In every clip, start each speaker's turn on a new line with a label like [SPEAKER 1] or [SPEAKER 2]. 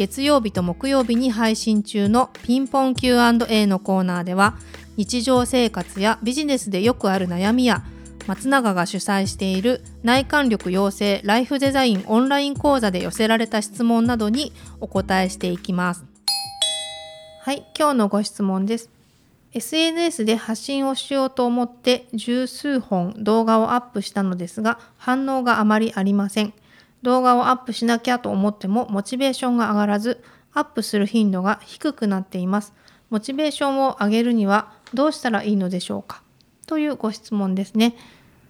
[SPEAKER 1] 月曜日と木曜日に配信中のピンポン Q&A のコーナーでは日常生活やビジネスでよくある悩みや松永が主催している内観力養成ライフデザインオンライン講座で寄せられた質問などにお答えしていきます。はい、今日のご質問です。SNS で発信をしようと思って十数本動画をアップしたのですが反応があまりありません。動画をアップしなきゃと思ってもモチベーションが上がらずアップする頻度が低くなっています。モチベーションを上げるにはどうしたらいいのでしょうか？というご質問ですね。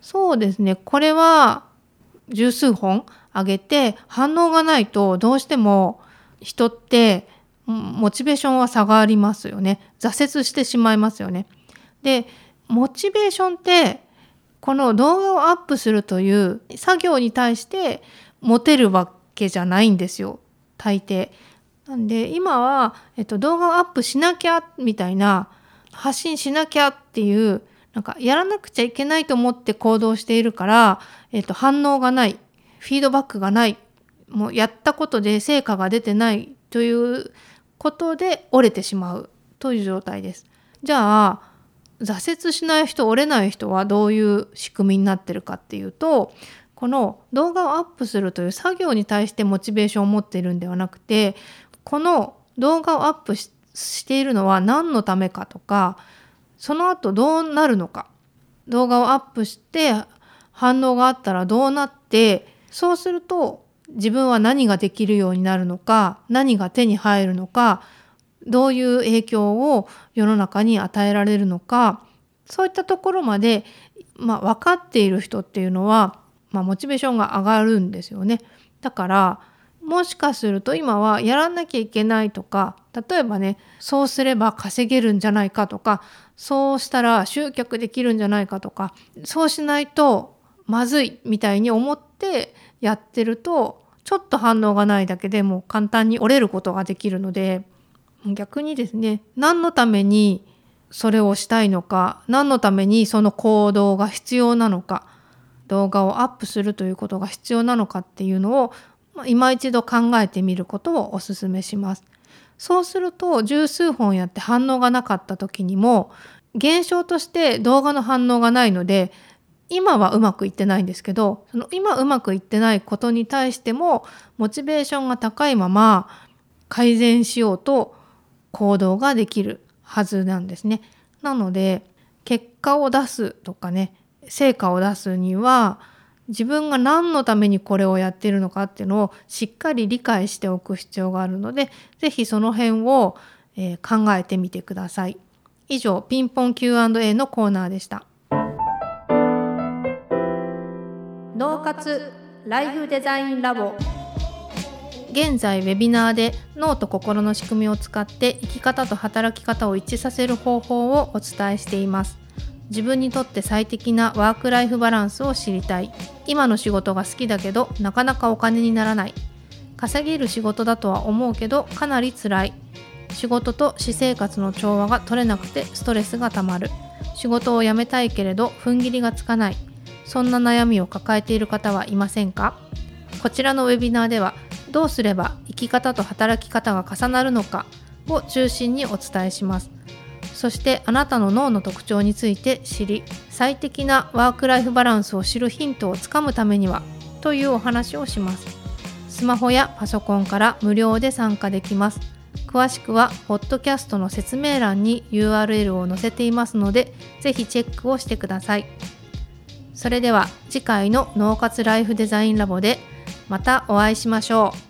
[SPEAKER 1] そうですね。これは十数本上げて反応がないとどうしても人ってモチベーションは下がりますよね。挫折してしまいますよね。で、モチベーションってこの動画をアップするという作業に対して持てるわけじゃないんですよ大抵。なんで今は、えっと、動画をアップしなきゃみたいな発信しなきゃっていうなんかやらなくちゃいけないと思って行動しているから、えっと、反応がないフィードバックがないもうやったことで成果が出てないということで折れてしまうという状態です。じゃあ挫折しない人折れない人はどういう仕組みになってるかっていうとこの動画をアップするという作業に対してモチベーションを持っているんではなくてこの動画をアップしているのは何のためかとかその後どうなるのか動画をアップして反応があったらどうなってそうすると自分は何ができるようになるのか何が手に入るのかどういう影響を世の中に与えられるのかそういったところまで、まあ、分かっている人っていうのはまあ、モチベーションが上がるんですよね。だからもしかすると今はやらなきゃいけないとか例えばねそうすれば稼げるんじゃないかとかそうしたら集客できるんじゃないかとかそうしないとまずいみたいに思ってやってるとちょっと反応がないだけでも簡単に折れることができるので逆にですね何のためにそれをしたいのか何のためにその行動が必要なのか動画をアップするということが必要なのかっていうのを、まあ、今一度考えてみることをお勧めします。そうすると十数本やって反応がなかった時にも現象として動画の反応がないので今はうまくいってないんですけどその今うまくいってないことに対してもモチベーションが高いまま改善しようと行動ができるはずなんですね。なので結果を出すとかね成果を出すには自分が何のためにこれをやってるのかっていうのをしっかり理解しておく必要があるので是非その辺を、えー、考えてみてください。以上ピンポン Q&A のコーナーでした。脳活ライフデザインラボ現在ウェビナーで脳と心の仕組みを使って生き方と働き方を一致させる方法をお伝えしています自分にとって最適なワークライフバランスを知りたい。今の仕事が好きだけどなかなかお金にならない。稼げる仕事だとは思うけどかなり辛い。仕事と私生活の調和が取れなくてストレスがたまる。仕事を辞めたいけれど踏ん切りがつかない。そんな悩みを抱えている方はいませんか？こちらのウェビナーではどうすれば生き方と働き方が重なるのかを中心にお伝えします。そしてあなたの脳の特徴について知り最適なワークライフバランスを知るヒントをつかむためにはというお話をします。スマホやパソコンから無料で参加できます。詳しくはポッドキャストの説明欄に URL を載せていますのでぜひチェックをしてください。それでは次回の脳活ライフデザインラボでまたお会いしましょう。